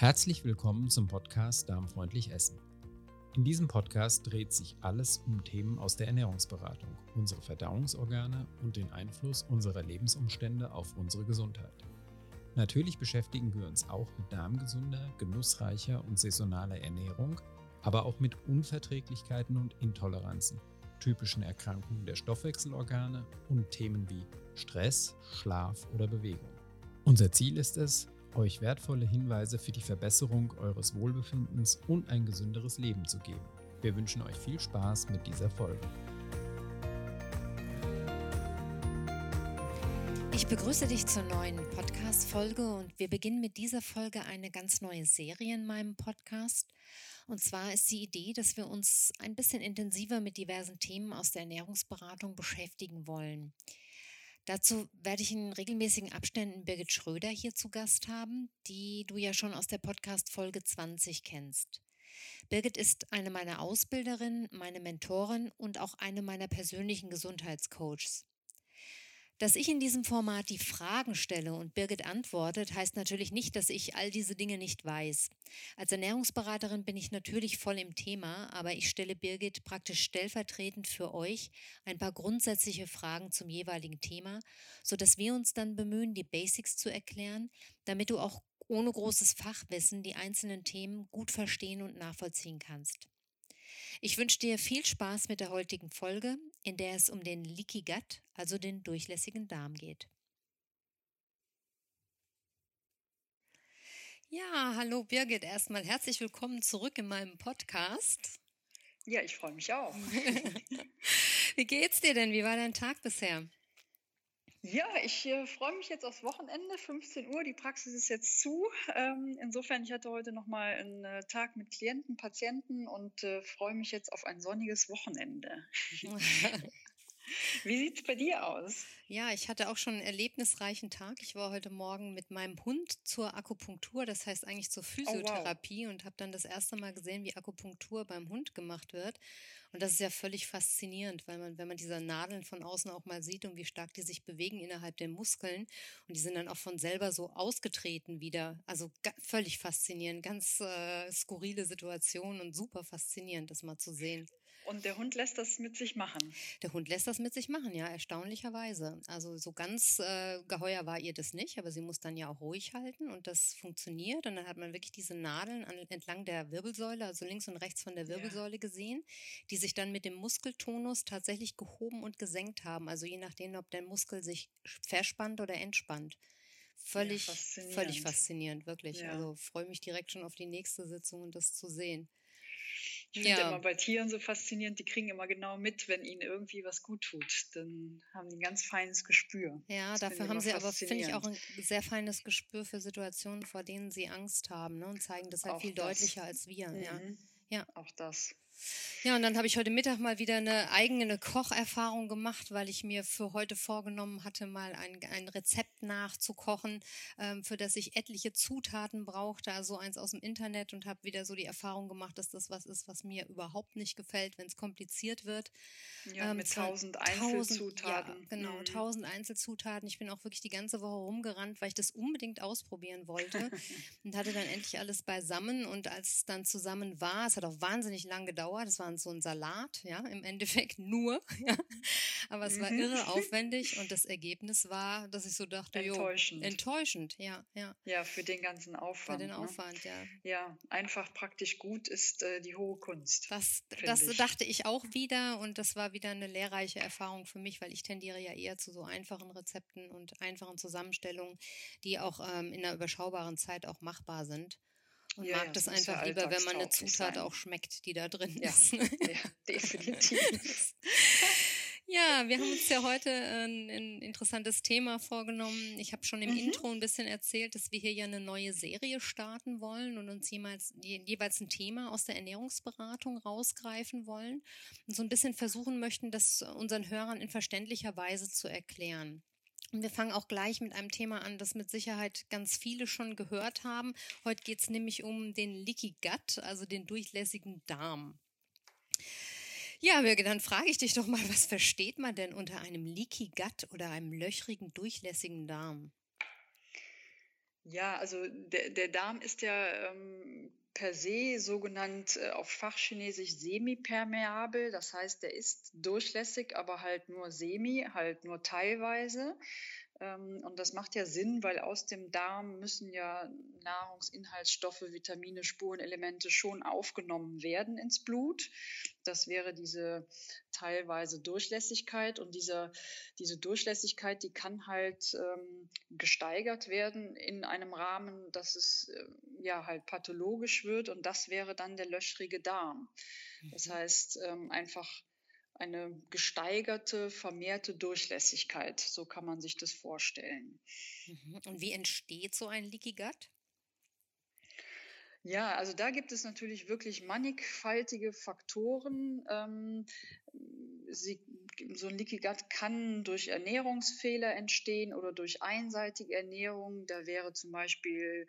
Herzlich willkommen zum Podcast Darmfreundlich Essen. In diesem Podcast dreht sich alles um Themen aus der Ernährungsberatung, unsere Verdauungsorgane und den Einfluss unserer Lebensumstände auf unsere Gesundheit. Natürlich beschäftigen wir uns auch mit darmgesunder, genussreicher und saisonaler Ernährung, aber auch mit Unverträglichkeiten und Intoleranzen, typischen Erkrankungen der Stoffwechselorgane und Themen wie Stress, Schlaf oder Bewegung. Unser Ziel ist es, euch wertvolle Hinweise für die Verbesserung eures Wohlbefindens und ein gesünderes Leben zu geben. Wir wünschen euch viel Spaß mit dieser Folge. Ich begrüße dich zur neuen Podcast-Folge und wir beginnen mit dieser Folge eine ganz neue Serie in meinem Podcast. Und zwar ist die Idee, dass wir uns ein bisschen intensiver mit diversen Themen aus der Ernährungsberatung beschäftigen wollen. Dazu werde ich in regelmäßigen Abständen Birgit Schröder hier zu Gast haben, die du ja schon aus der Podcast-Folge 20 kennst. Birgit ist eine meiner Ausbilderinnen, meine Mentorin und auch eine meiner persönlichen Gesundheitscoaches. Dass ich in diesem Format die Fragen stelle und Birgit antwortet, heißt natürlich nicht, dass ich all diese Dinge nicht weiß. Als Ernährungsberaterin bin ich natürlich voll im Thema, aber ich stelle Birgit praktisch stellvertretend für euch ein paar grundsätzliche Fragen zum jeweiligen Thema, sodass wir uns dann bemühen, die Basics zu erklären, damit du auch ohne großes Fachwissen die einzelnen Themen gut verstehen und nachvollziehen kannst. Ich wünsche dir viel Spaß mit der heutigen Folge, in der es um den Leaky Gut, also den durchlässigen Darm geht. Ja, hallo Birgit, erstmal herzlich willkommen zurück in meinem Podcast. Ja, ich freue mich auch. Wie geht's dir denn? Wie war dein Tag bisher? Ja, ich äh, freue mich jetzt aufs Wochenende, 15 Uhr. Die Praxis ist jetzt zu. Ähm, insofern, ich hatte heute nochmal einen äh, Tag mit Klienten, Patienten und äh, freue mich jetzt auf ein sonniges Wochenende. Wie sieht es bei dir aus? Ja, ich hatte auch schon einen erlebnisreichen Tag. Ich war heute Morgen mit meinem Hund zur Akupunktur, das heißt eigentlich zur Physiotherapie oh, wow. und habe dann das erste Mal gesehen, wie Akupunktur beim Hund gemacht wird. Und das ist ja völlig faszinierend, weil man, wenn man diese Nadeln von außen auch mal sieht und wie stark die sich bewegen innerhalb der Muskeln und die sind dann auch von selber so ausgetreten wieder. Also völlig faszinierend, ganz äh, skurrile Situation und super faszinierend, das mal zu sehen. Und der Hund lässt das mit sich machen. Der Hund lässt das mit sich machen, ja, erstaunlicherweise. Also so ganz äh, geheuer war ihr das nicht, aber sie muss dann ja auch ruhig halten und das funktioniert. Und dann hat man wirklich diese Nadeln an, entlang der Wirbelsäule, also links und rechts von der Wirbelsäule ja. gesehen, die sich dann mit dem Muskeltonus tatsächlich gehoben und gesenkt haben. Also je nachdem, ob der Muskel sich verspannt oder entspannt. Völlig, ja, faszinierend. völlig faszinierend, wirklich. Ja. Also freue mich direkt schon auf die nächste Sitzung und das zu sehen. Ich finde ja. immer bei Tieren so faszinierend, die kriegen immer genau mit, wenn ihnen irgendwie was gut tut. Dann haben die ein ganz feines Gespür. Ja, das dafür haben sie aber, finde ich, auch ein sehr feines Gespür für Situationen, vor denen sie Angst haben ne, und zeigen das halt auch viel das. deutlicher als wir. Mhm. Ja. ja. Auch das. Ja, und dann habe ich heute Mittag mal wieder eine eigene Kocherfahrung gemacht, weil ich mir für heute vorgenommen hatte, mal ein, ein Rezept nachzukochen, ähm, für das ich etliche Zutaten brauchte, also eins aus dem Internet und habe wieder so die Erfahrung gemacht, dass das was ist, was mir überhaupt nicht gefällt, wenn es kompliziert wird. Ja, ähm, mit tausend Einzelzutaten. Ja, genau, mhm. tausend mhm. Einzelzutaten. Ich bin auch wirklich die ganze Woche rumgerannt, weil ich das unbedingt ausprobieren wollte und hatte dann endlich alles beisammen und als es dann zusammen war, es hat auch wahnsinnig lang gedauert, es war waren so ein Salat, ja, im Endeffekt nur, ja. Aber es war mhm. irre aufwendig und das Ergebnis war, dass ich so dachte, enttäuschend. Jo, enttäuschend, ja, ja. Ja, für den ganzen Aufwand. Für den ne? Aufwand, ja. Ja, einfach praktisch gut ist äh, die hohe Kunst. Das, das ich. dachte ich auch wieder und das war wieder eine lehrreiche Erfahrung für mich, weil ich tendiere ja eher zu so einfachen Rezepten und einfachen Zusammenstellungen, die auch ähm, in einer überschaubaren Zeit auch machbar sind und ja, mag das einfach lieber, wenn man eine Zutat sein. auch schmeckt, die da drin ja, ist. ja, definitiv. ja, wir haben uns ja heute ein, ein interessantes Thema vorgenommen. Ich habe schon im mhm. Intro ein bisschen erzählt, dass wir hier ja eine neue Serie starten wollen und uns jemals, jeweils ein Thema aus der Ernährungsberatung rausgreifen wollen und so ein bisschen versuchen möchten, das unseren Hörern in verständlicher Weise zu erklären. Und wir fangen auch gleich mit einem Thema an, das mit Sicherheit ganz viele schon gehört haben. Heute geht es nämlich um den Leaky Gut, also den durchlässigen Darm. Ja, Birgit, dann frage ich dich doch mal, was versteht man denn unter einem Leaky Gut oder einem löchrigen, durchlässigen Darm? Ja, also der, der Darm ist ja ähm, per se sogenannt äh, auf Fachchinesisch semipermeabel. Das heißt, der ist durchlässig, aber halt nur semi, halt nur teilweise. Ähm, und das macht ja Sinn, weil aus dem Darm müssen ja Nahrungsinhaltsstoffe, Vitamine, Spurenelemente schon aufgenommen werden ins Blut. Das wäre diese teilweise Durchlässigkeit. Und diese, diese Durchlässigkeit, die kann halt ähm, gesteigert werden in einem Rahmen, dass es äh, ja halt pathologisch wird. Und das wäre dann der löchrige Darm. Das mhm. heißt, ähm, einfach eine gesteigerte, vermehrte Durchlässigkeit. So kann man sich das vorstellen. Mhm. Und wie entsteht so ein Leaky Gut? Ja, also da gibt es natürlich wirklich mannigfaltige Faktoren. Ähm, sie, so ein Leaky Gut kann durch Ernährungsfehler entstehen oder durch einseitige Ernährung. Da wäre zum Beispiel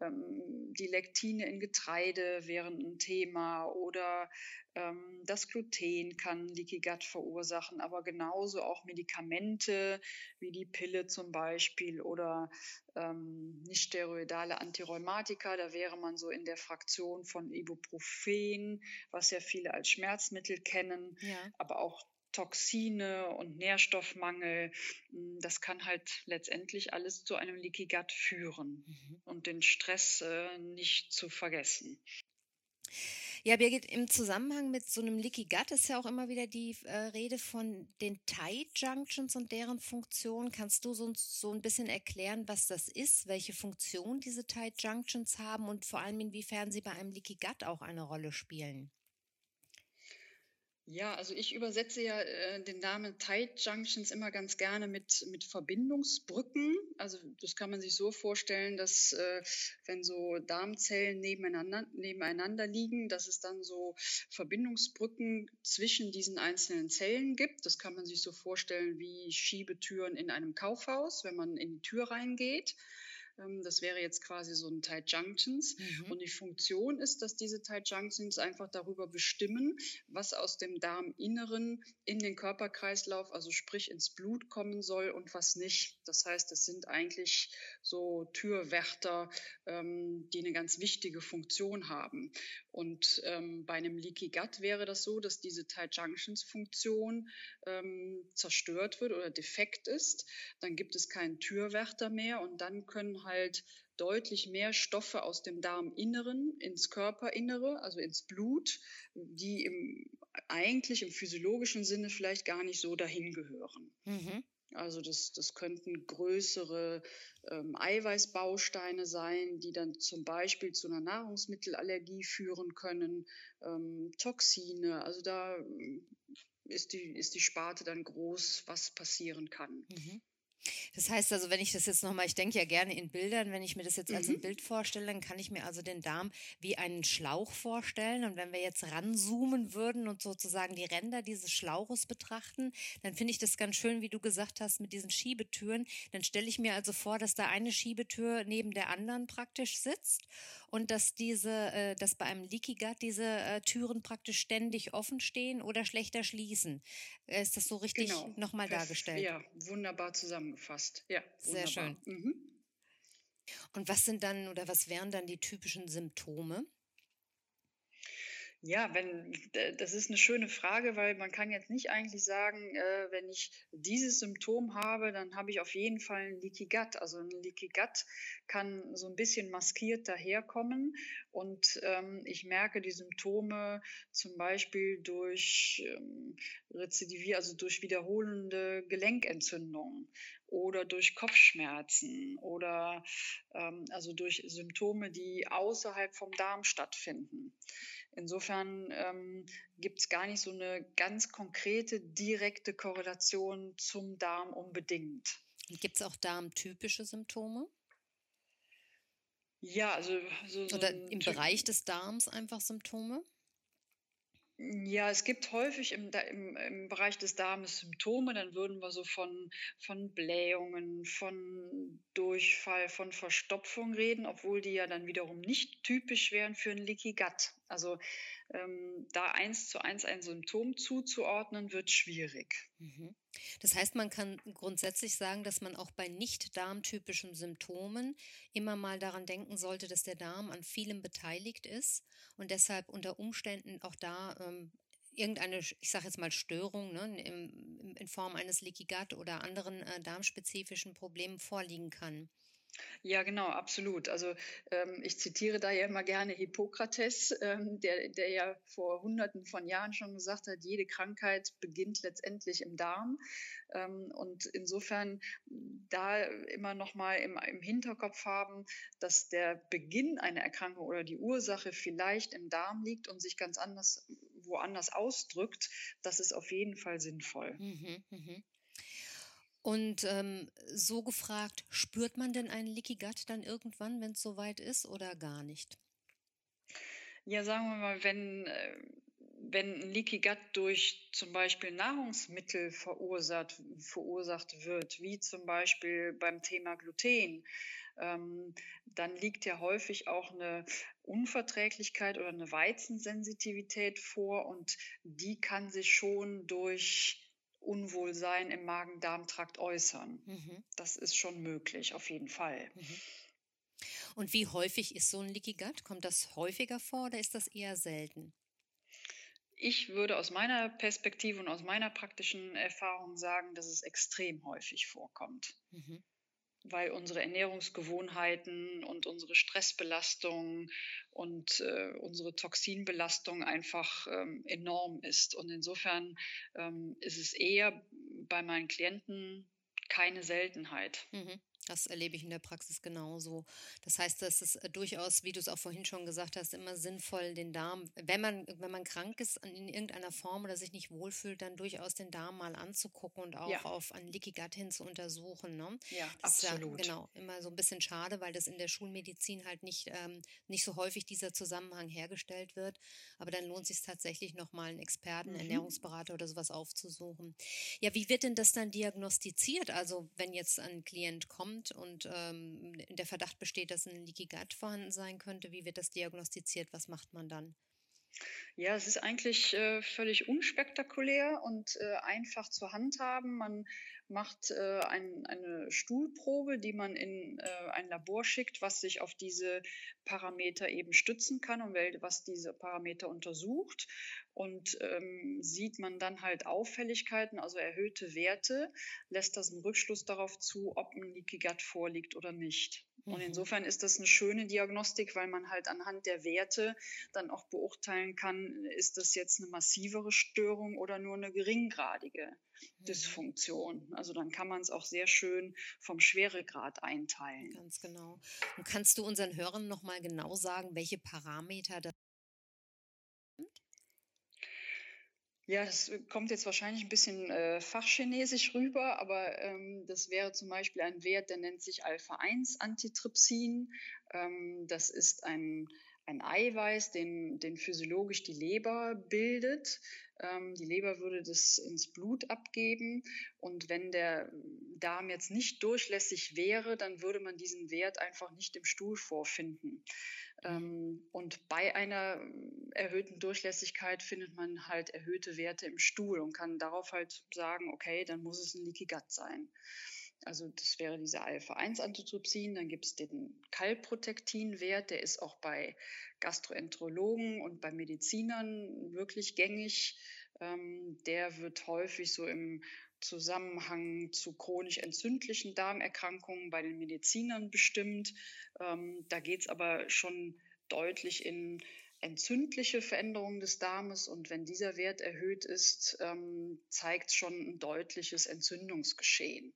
ähm, die Lektine in Getreide wären ein Thema oder ähm, das Gluten kann Leaky Gut verursachen, aber genauso auch Medikamente wie die Pille zum Beispiel oder ähm, nicht steroidale Antirheumatika. Da wäre man so in der Fraktion von Ibuprofen, was ja viele als Schmerzmittel kennen, ja. aber auch Toxine und Nährstoffmangel. Hm, das kann halt letztendlich alles zu einem Leaky Gut führen mhm. und den Stress äh, nicht zu vergessen. Ja, Birgit, im Zusammenhang mit so einem Leaky Gut ist ja auch immer wieder die äh, Rede von den Tight Junctions und deren Funktion. Kannst du so, so ein bisschen erklären, was das ist, welche Funktion diese Tight Junctions haben und vor allem inwiefern sie bei einem Leaky Gut auch eine Rolle spielen? Ja, also ich übersetze ja äh, den Namen Tight Junctions immer ganz gerne mit, mit Verbindungsbrücken. Also das kann man sich so vorstellen, dass äh, wenn so Darmzellen nebeneinander, nebeneinander liegen, dass es dann so Verbindungsbrücken zwischen diesen einzelnen Zellen gibt. Das kann man sich so vorstellen wie Schiebetüren in einem Kaufhaus, wenn man in die Tür reingeht. Ähm, das wäre jetzt quasi so ein Tight Junctions. Mhm. Und die Funktion ist, dass diese Tight Junctions einfach darüber bestimmen, was aus dem Darminneren in den Körperkreislauf, also sprich ins Blut kommen soll und was nicht. Das heißt, es sind eigentlich so Türwärter, ähm, die eine ganz wichtige Funktion haben. Und ähm, bei einem Leaky Gut wäre das so, dass diese Tight Junctions Funktion ähm, zerstört wird oder defekt ist. Dann gibt es keinen Türwärter mehr und dann können halt deutlich mehr Stoffe aus dem Darminneren ins Körperinnere, also ins Blut, die im, eigentlich im physiologischen Sinne vielleicht gar nicht so dahin gehören. Mhm. Also das, das könnten größere ähm, Eiweißbausteine sein, die dann zum Beispiel zu einer Nahrungsmittelallergie führen können, ähm, Toxine. Also da ist die, ist die Sparte dann groß, was passieren kann. Mhm. Das heißt also, wenn ich das jetzt nochmal, ich denke ja gerne in Bildern, wenn ich mir das jetzt mhm. als ein mhm. Bild vorstelle, dann kann ich mir also den Darm wie einen Schlauch vorstellen. Und wenn wir jetzt ranzoomen würden und sozusagen die Ränder dieses Schlauches betrachten, dann finde ich das ganz schön, wie du gesagt hast, mit diesen Schiebetüren. Dann stelle ich mir also vor, dass da eine Schiebetür neben der anderen praktisch sitzt und dass diese, äh, dass bei einem Leaky Gut diese äh, Türen praktisch ständig offen stehen oder schlechter schließen. Äh, ist das so richtig genau. nochmal dargestellt? Ja, wunderbar zusammengefasst. Ja, wunderbar. sehr schön. Mhm. Und was sind dann oder was wären dann die typischen Symptome? Ja, wenn, das ist eine schöne Frage, weil man kann jetzt nicht eigentlich sagen, äh, wenn ich dieses Symptom habe, dann habe ich auf jeden Fall ein Leaky Gut. Also ein Leaky Gut kann so ein bisschen maskiert daherkommen und ähm, ich merke die Symptome zum Beispiel durch ähm, Rezidivier, also durch wiederholende Gelenkentzündungen oder durch Kopfschmerzen oder ähm, also durch Symptome, die außerhalb vom Darm stattfinden. Insofern ähm, gibt es gar nicht so eine ganz konkrete, direkte Korrelation zum Darm unbedingt. Gibt es auch darmtypische Symptome? Ja, also so, so oder im Bereich des Darms einfach Symptome? Ja, es gibt häufig im, im, im Bereich des Darmes Symptome, dann würden wir so von, von Blähungen, von Durchfall, von Verstopfung reden, obwohl die ja dann wiederum nicht typisch wären für ein Leaky Gut. Also ähm, da eins zu eins ein Symptom zuzuordnen, wird schwierig. Mhm. Das heißt, man kann grundsätzlich sagen, dass man auch bei nicht darmtypischen Symptomen immer mal daran denken sollte, dass der Darm an vielem beteiligt ist und deshalb unter Umständen auch da ähm, irgendeine, ich sage jetzt mal Störung ne, in, in, Form eines Leaky Gut oder anderen äh, darmspezifischen Problemen vorliegen kann. Ja, genau, absolut. Also ähm, ich zitiere da ja immer gerne Hippokrates, ähm, der, der ja vor Hunderten von Jahren schon gesagt hat, jede Krankheit beginnt letztendlich im Darm. Ähm, und insofern da immer noch mal im, im Hinterkopf haben, dass der Beginn einer Erkrankung oder die Ursache vielleicht im Darm liegt und sich ganz anders woanders ausdrückt, das ist auf jeden Fall sinnvoll. Mhm, mh. Und ähm, so gefragt, spürt man denn einen Leaky Gut dann irgendwann, wenn es soweit ist oder gar nicht? Ja, sagen wir mal, wenn, äh, wenn ein Leaky Gut durch zum Beispiel Nahrungsmittel verursacht, verursacht wird, wie zum Beispiel beim Thema Gluten, ähm, dann liegt ja häufig auch eine Unverträglichkeit oder eine Weizensensitivität vor und die kann sich schon durch Unwohlsein im Magen-Darm-Trakt äußern. Mhm. Das ist schon möglich, auf jeden Fall. Mhm. Und wie häufig ist so ein Leaky Gut? Kommt das häufiger vor oder ist das eher selten? Ich würde aus meiner Perspektive und aus meiner praktischen Erfahrung sagen, dass es extrem häufig vorkommt. Mhm weil unsere Ernährungsgewohnheiten und unsere Stressbelastung und äh, unsere Toxinbelastung einfach ähm, enorm ist. Und insofern ähm, ist es eher bei meinen Klienten keine Seltenheit. Mhm. Das erlebe ich in der Praxis genauso. Das heißt, dass es äh, durchaus, wie du es auch vorhin schon gesagt hast, immer sinnvoll, den Darm, wenn man, wenn man krank ist in irgendeiner Form oder sich nicht wohlfühlt, dann durchaus den Darm mal anzugucken und auch ja. auf ein Leaky Gut hin zu untersuchen. Ne? Ja, das absolut. Ist ja, genau, immer so ein bisschen schade, weil das in der Schulmedizin halt nicht, ähm, nicht so häufig dieser Zusammenhang hergestellt wird. Aber dann lohnt es sich tatsächlich nochmal einen Experten, mhm. Ernährungsberater oder sowas aufzusuchen. Ja, wie wird denn das dann diagnostiziert? Also wenn jetzt ein Klient kommt, kommt und ähm, der Verdacht besteht, dass ein Leaky Gut vorhanden sein könnte, wie wird das diagnostiziert? Was macht man dann? Ja, es ist eigentlich äh, völlig unspektakulär und äh, einfach zu handhaben. Man macht äh, ein, eine Stuhlprobe, die man in äh, ein Labor schickt, was sich auf diese Parameter eben stützen kann und was diese Parameter untersucht. Und ähm, sieht man dann halt Auffälligkeiten, also erhöhte Werte, lässt das einen Rückschluss darauf zu, ob ein Leaky Gut vorliegt oder nicht. Und mhm. insofern ist das eine schöne Diagnostik, weil man halt anhand der Werte dann auch beurteilen kann, ist das jetzt eine massivere Störung oder nur eine geringgradige mhm. Dysfunktion. Also dann kann man es auch sehr schön vom Schweregrad einteilen. Ganz genau. Und kannst du unseren Hörern nochmal genau sagen, welche Parameter das sind? Ja, das kommt jetzt wahrscheinlich ein bisschen äh, fachchinesisch rüber, aber ähm, das wäre zum Beispiel ein Wert, der nennt sich Alpha-1-Antitrypsin. Ähm, das ist ein, ein Eiweiß, den, den physiologisch die Leber bildet. Ähm, die Leber würde das ins Blut abgeben und wenn der Darm jetzt nicht durchlässig wäre, dann würde man diesen Wert einfach nicht im Stuhl vorfinden. Ähm, und bei einer erhöhten Durchlässigkeit findet man halt erhöhte Werte im Stuhl und kann darauf halt sagen, okay, dann muss es ein Leaky Gut sein. Also das wäre dieser Alpha-1-Antitrypsin. Dann gibt es den Kalprotektin-Wert, der ist auch bei Gastroenterologen und bei Medizinern wirklich gängig. Ähm, der wird häufig so im Zusammenhang zu chronisch entzündlichen Darmerkrankungen bei den Medizinern bestimmt. Ähm, da geht es aber schon deutlich in entzündliche Veränderungen des Darmes und wenn dieser Wert erhöht ist, ähm, zeigt schon ein deutliches Entzündungsgeschehen.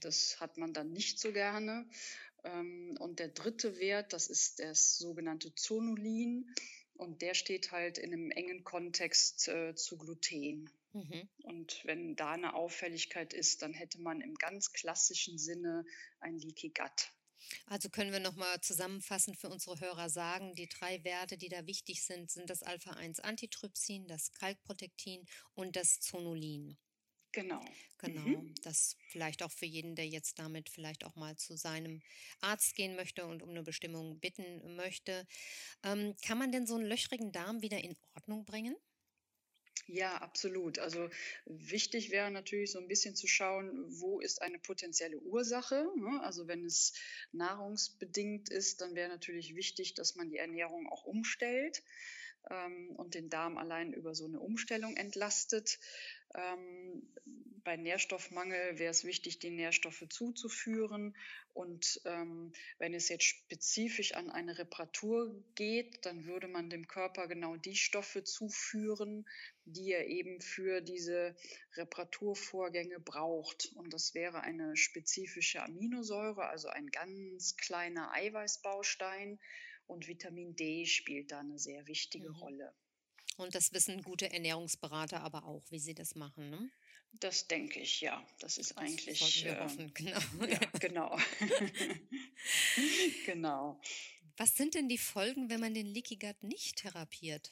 Das hat man dann nicht so gerne. Ähm, und der dritte Wert, das ist das sogenannte Zonulin und der steht halt in einem engen Kontext äh, zu Gluten. Mhm. Und wenn da eine Auffälligkeit ist, dann hätte man im ganz klassischen Sinne ein Leaky Gut. Also können wir nochmal zusammenfassend für unsere Hörer sagen, die drei Werte, die da wichtig sind, sind das Alpha-1-Antitrypsin, das Kalkprotektin und das Zonulin. Genau. Genau, mhm. das vielleicht auch für jeden, der jetzt damit vielleicht auch mal zu seinem Arzt gehen möchte und um eine Bestimmung bitten möchte. Ähm, kann man denn so einen löchrigen Darm wieder in Ordnung bringen? Ja, absolut. Also wichtig wäre natürlich so ein bisschen zu schauen, wo ist eine potenzielle Ursache. Ne? Also wenn es nahrungsbedingt ist, dann wäre natürlich wichtig, dass man die Ernährung auch umstellt ähm, und den Darm allein über so eine Umstellung entlastet. Ähm, bei Nährstoffmangel wäre es wichtig, die Nährstoffe zuzuführen. Und ähm, wenn es jetzt spezifisch an eine Reparatur geht, dann würde man dem Körper genau die Stoffe zuführen, die er eben für diese Reparaturvorgänge braucht. Und das wäre eine spezifische Aminosäure, also ein ganz kleiner Eiweißbaustein. Und Vitamin D spielt da eine sehr wichtige mhm. Rolle. Und das wissen gute Ernährungsberater aber auch, wie sie das machen, ne? Das denke ich, ja. Das ist eigentlich. Wir äh, hoffen, genau. Ja, genau. genau. Was sind denn die Folgen, wenn man den Leaky Gut nicht therapiert?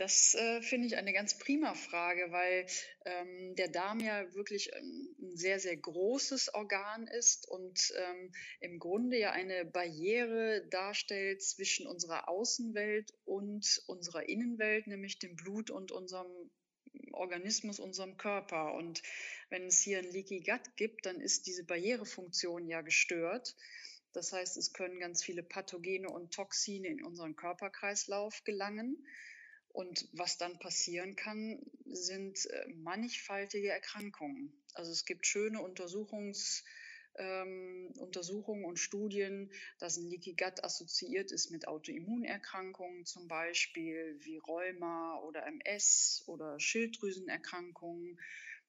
Das äh, finde ich eine ganz prima Frage, weil ähm, der Darm ja wirklich ähm, ein sehr, sehr großes Organ ist und ähm, im Grunde ja eine Barriere darstellt zwischen unserer Außenwelt und unserer Innenwelt, nämlich dem Blut und unserem Organismus, unserem Körper. Und wenn es hier ein Leaky Gut gibt, dann ist diese Barrierefunktion ja gestört. Das heißt, es können ganz viele Pathogene und Toxine in unseren Körperkreislauf gelangen. Und was dann passieren kann, sind äh, mannigfaltige Erkrankungen. Also es gibt schöne Untersuchungs, ähm, Untersuchungen und Studien, dass ein Leaky Gut assoziiert ist mit Autoimmunerkrankungen, zum Beispiel wie Rheuma oder MS oder Schilddrüsenerkrankungen,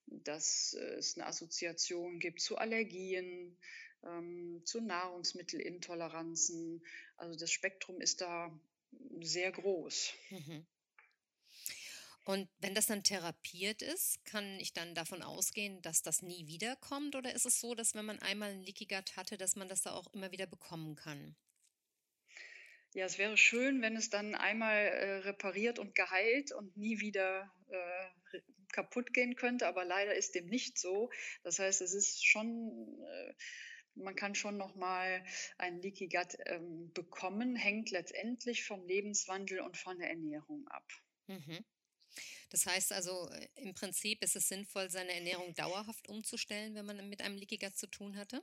dass es eine Assoziation gibt zu Allergien, ähm, zu Nahrungsmittelintoleranzen. Also das Spektrum ist da sehr groß. Mhm. Und wenn das dann therapiert ist, kann ich dann davon ausgehen, dass das nie wiederkommt? Oder ist es so, dass wenn man einmal ein Leaky Gut hatte, dass man das da auch immer wieder bekommen kann? Ja, es wäre schön, wenn es dann einmal äh, repariert und geheilt und nie wieder äh, kaputt gehen könnte, aber leider ist dem nicht so. Das heißt, es ist schon, äh, man kann schon nochmal ein Leaky Gut ähm, bekommen, hängt letztendlich vom Lebenswandel und von der Ernährung ab. Mhm. Das heißt also, äh, im Prinzip ist es sinnvoll, seine Ernährung dauerhaft umzustellen, wenn man mit einem Leaky Gut zu tun hatte?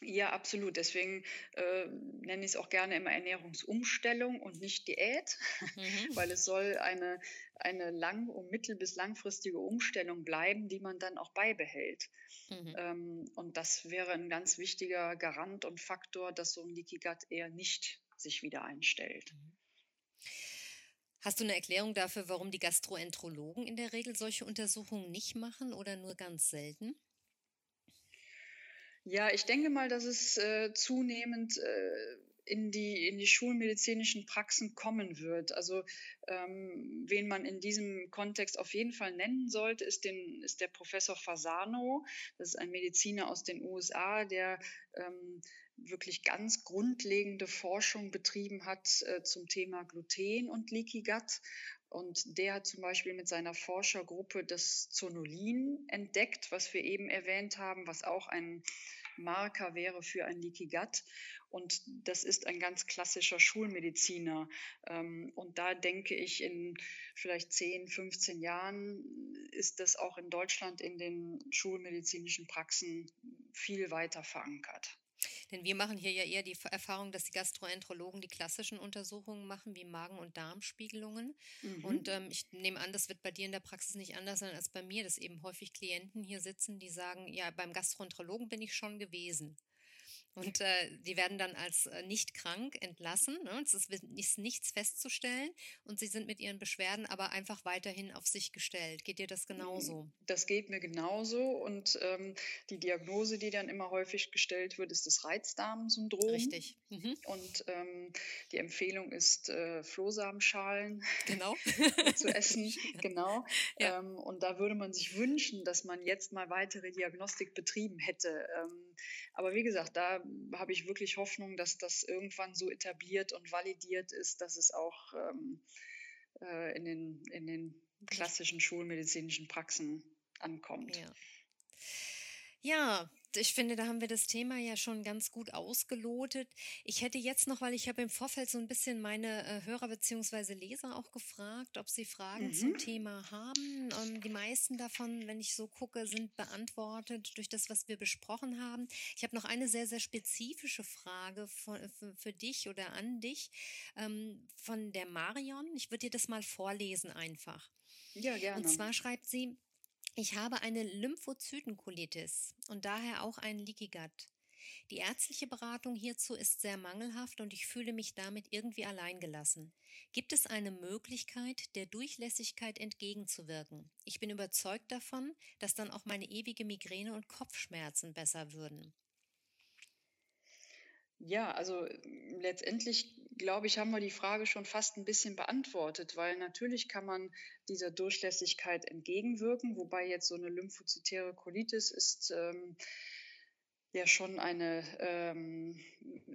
Ja, absolut. Deswegen äh, nenne ich es auch gerne immer Ernährungsumstellung und nicht Diät, mhm. weil es soll eine, eine lang- und mittel- bis langfristige Umstellung bleiben, die man dann auch beibehält. Mhm. Ähm, und das wäre ein ganz wichtiger Garant und Faktor, dass so ein Leaky Gut eher nicht sich wieder einstellt. Mhm. Hast du eine Erklärung dafür, warum die Gastroenterologen in der Regel solche Untersuchungen nicht machen oder nur ganz selten? Ja, ich denke mal, dass es äh, zunehmend äh, in die, in die schulmedizinischen Praxen kommen wird. Also ähm, wen man in diesem Kontext auf jeden Fall nennen sollte, ist, den, ist der Professor Fasano. Das ist ein Mediziner aus den USA, der ähm, wirklich ganz grundlegende Forschung betrieben hat äh, zum Thema Gluten und Leaky Gut. Und der hat zum Beispiel mit seiner Forschergruppe das Zonulin entdeckt, was wir eben erwähnt haben, was auch ein Marker wäre für ein Leaky Gut. Und das ist ein ganz klassischer Schulmediziner. Ähm, und da denke ich, in vielleicht 10, 15 Jahren ist das auch in Deutschland in den schulmedizinischen Praxen viel weiter verankert. Denn wir machen hier ja eher die Erfahrung, dass die Gastroenterologen die klassischen Untersuchungen machen, wie Magen- und Darmspiegelungen. Mhm. Und ähm, ich nehme an, das wird bei dir in der Praxis nicht anders sein als bei mir, dass eben häufig Klienten hier sitzen, die sagen, ja, beim Gastroenterologen bin ich schon gewesen. Und äh, die werden dann als äh, nicht krank entlassen. Ne? Es ist, ist, nichts festzustellen und sie sind mit ihren Beschwerden aber einfach weiterhin auf sich gestellt. Geht dir das genauso? Das geht mir genauso. Und ähm, die Diagnose, die dann immer häufig gestellt wird, ist das Reizdarmsyndrom. Richtig. Mhm. Und ähm, die Empfehlung ist, äh, Flohsamenschalen genau. zu essen. ja. Genau. Ja. Ähm, und da würde man sich wünschen, dass man jetzt mal weitere Diagnostik betrieben hätte. Ähm, aber wie gesagt, da habe ich wirklich Hoffnung, dass das irgendwann so etabliert und validiert ist, dass es auch ähm, äh, in, den, in den klassischen schulmedizinischen Praxen ankommt. Ja. Ja, ich finde, da haben wir das Thema ja schon ganz gut ausgelotet. Ich hätte jetzt noch, weil ich habe im Vorfeld so ein bisschen meine äh, Hörer bzw. Leser auch gefragt, ob sie Fragen mhm. zum Thema haben. Ähm, die meisten davon, wenn ich so gucke, sind beantwortet durch das, was wir besprochen haben. Ich habe noch eine sehr, sehr spezifische Frage von, für, für, dich oder an dich ähm, von der Marion. Ich würde dir das mal vorlesen einfach. Ja, gerne. Und zwar schreibt sie, ich habe eine Lymphozytenkolitis und daher auch einen Leaky Gut. Die ärztliche Beratung hierzu ist sehr mangelhaft und ich fühle mich damit irgendwie alleingelassen. Gibt es eine Möglichkeit, der Durchlässigkeit entgegenzuwirken? Ich bin überzeugt davon, dass dann auch meine ewige Migräne und Kopfschmerzen besser würden. Ja, also letztendlich glaube ich, haben wir die Frage schon fast ein bisschen beantwortet, weil natürlich kann man dieser Durchlässigkeit entgegenwirken, wobei jetzt so eine lymphozytäre Colitis ist ähm, ja schon eine, ähm,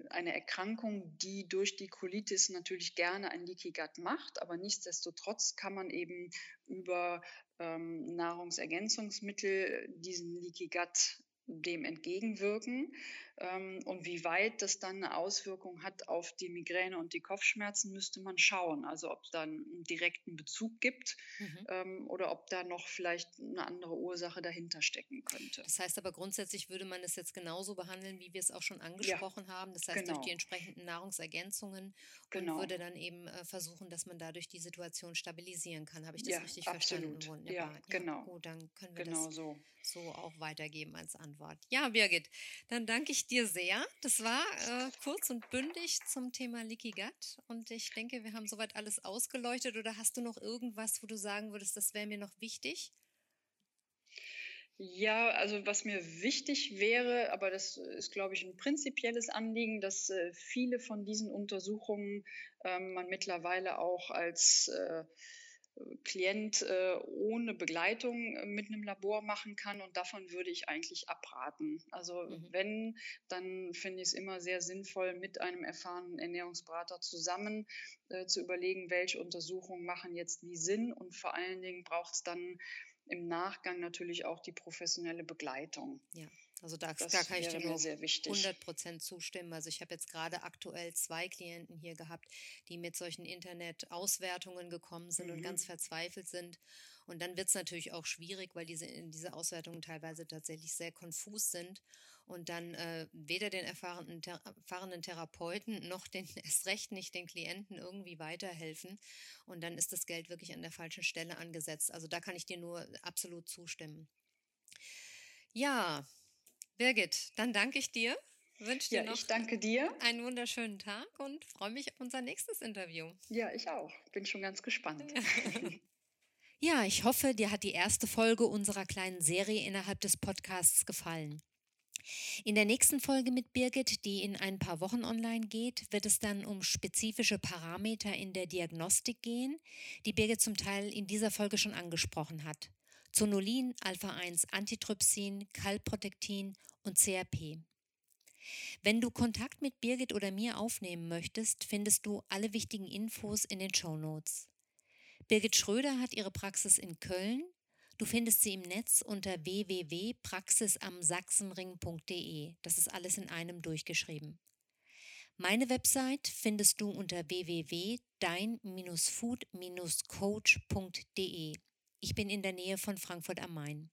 eine Erkrankung, die durch die Colitis natürlich gerne ein Leaky Gut macht, aber nichtsdestotrotz kann man eben über ähm, Nahrungsergänzungsmittel diesen Leaky Gut dem entgegenwirken. Ähm, und wie weit das dann eine Auswirkung hat auf die Migräne und die Kopfschmerzen, müsste man schauen. Also ob es da einen direkten Bezug gibt mhm. Ähm, oder ob da noch vielleicht eine andere Ursache dahinter stecken könnte. Das heißt aber grundsätzlich würde man es jetzt genauso behandeln, wie wir es auch schon angesprochen ja, haben. Das heißt genau. durch die entsprechenden Nahrungsergänzungen genau. und würde dann eben äh, versuchen, dass man dadurch die Situation stabilisieren kann. Habe ich das ja, richtig absolut. verstanden? Ja, ja, genau. Gut, dann können wir genau das so. so auch weitergeben als Antwort. Ja, Birgit, dann danke ich dir sehr. Das war äh, kurz und bündig zum Thema Leaky Gut. Und ich denke, wir haben soweit alles ausgeleuchtet. Oder hast du noch irgendwas, wo du sagen würdest, das wäre mir noch wichtig? Ja, also was mir wichtig wäre, aber das ist, glaube ich, ein prinzipielles Anliegen, dass äh, viele von diesen Untersuchungen äh, man mittlerweile auch als äh, Klient äh, ohne Begleitung äh, mit einem Labor machen kann und davon würde ich eigentlich abraten. Also mhm. wenn, dann finde ich es immer sehr sinnvoll, mit einem erfahrenen Ernährungsberater zusammen äh, zu überlegen, welche Untersuchungen machen jetzt wie Sinn und vor allen Dingen braucht es dann im Nachgang natürlich auch die professionelle Begleitung. Ja. Also da, da kann ich dir nur 100 Prozent zustimmen. Also ich habe jetzt gerade aktuell zwei Klienten hier gehabt, die mit solchen Internet-Auswertungen gekommen sind mhm. und ganz verzweifelt sind. Und dann wird es natürlich auch schwierig, weil diese, diese Auswertungen teilweise tatsächlich sehr konfus sind und dann äh, weder den erfahrenen, ter erfahrenen Therapeuten noch den erst recht nicht den Klienten irgendwie weiterhelfen. Und dann ist das Geld wirklich an der falschen Stelle angesetzt. Also da kann ich dir nur absolut zustimmen. Ja, Birgit, dann danke ich dir. Wünsche dir ja, noch ich danke dir. einen wunderschönen Tag und freue mich auf unser nächstes Interview. Ja, ich auch. Bin schon ganz gespannt. ja, ich hoffe, dir hat die erste Folge unserer kleinen Serie innerhalb des Podcasts gefallen. In der nächsten Folge mit Birgit, die in ein paar Wochen online geht, wird es dann um spezifische Parameter in der Diagnostik gehen, die Birgit zum Teil in dieser Folge schon angesprochen hat. Zonulin, Alpha-1 Antitrypsin, Kalprotektin und CRP. Wenn du Kontakt mit Birgit oder mir aufnehmen möchtest, findest du alle wichtigen Infos in den Show Notes. Birgit Schröder hat ihre Praxis in Köln. Du findest sie im Netz unter www.praxisamsachsenring.de. Das ist alles in einem durchgeschrieben. Meine Website findest du unter www.dein-food-coach.de. Ich bin in der Nähe von Frankfurt am Main.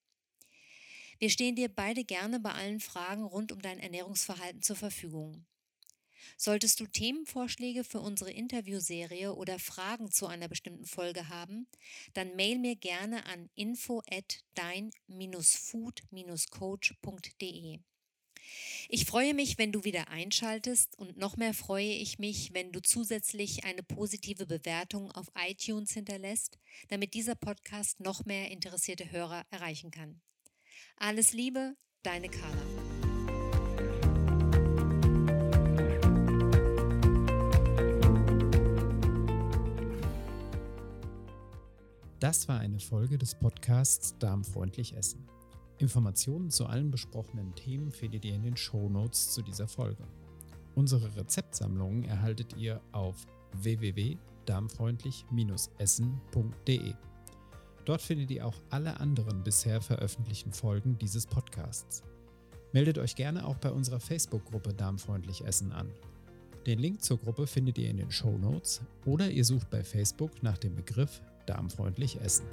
Wir stehen dir beide gerne bei allen Fragen rund um dein Ernährungsverhalten zur Verfügung. Solltest du Themenvorschläge für unsere Interviewserie oder Fragen zu einer bestimmten Folge haben, dann mail mir gerne an info at dein-food-coach.de. Ich freue mich, wenn du wieder einschaltest und noch mehr freue ich mich, wenn du zusätzlich eine positive Bewertung auf iTunes hinterlässt, damit dieser Podcast noch mehr interessierte Hörer erreichen kann. Alles Liebe, deine Carla. Das war eine Folge des Podcasts Darmfreundlich Essen. Informationen zu allen besprochenen Themen findet ihr in den Show Notes zu dieser Folge. Unsere Rezeptsammlungen erhaltet ihr auf www.dein-food-coach.de. darmfreundlich-essen.de. Dort findet ihr auch alle anderen bisher veröffentlichten Folgen dieses Podcasts. Meldet euch gerne auch bei unserer Facebook-Gruppe Darmfreundlich Essen an. Den Link zur Gruppe findet ihr in den Show Notes oder ihr sucht bei Facebook nach dem Begriff Darmfreundlich Essen.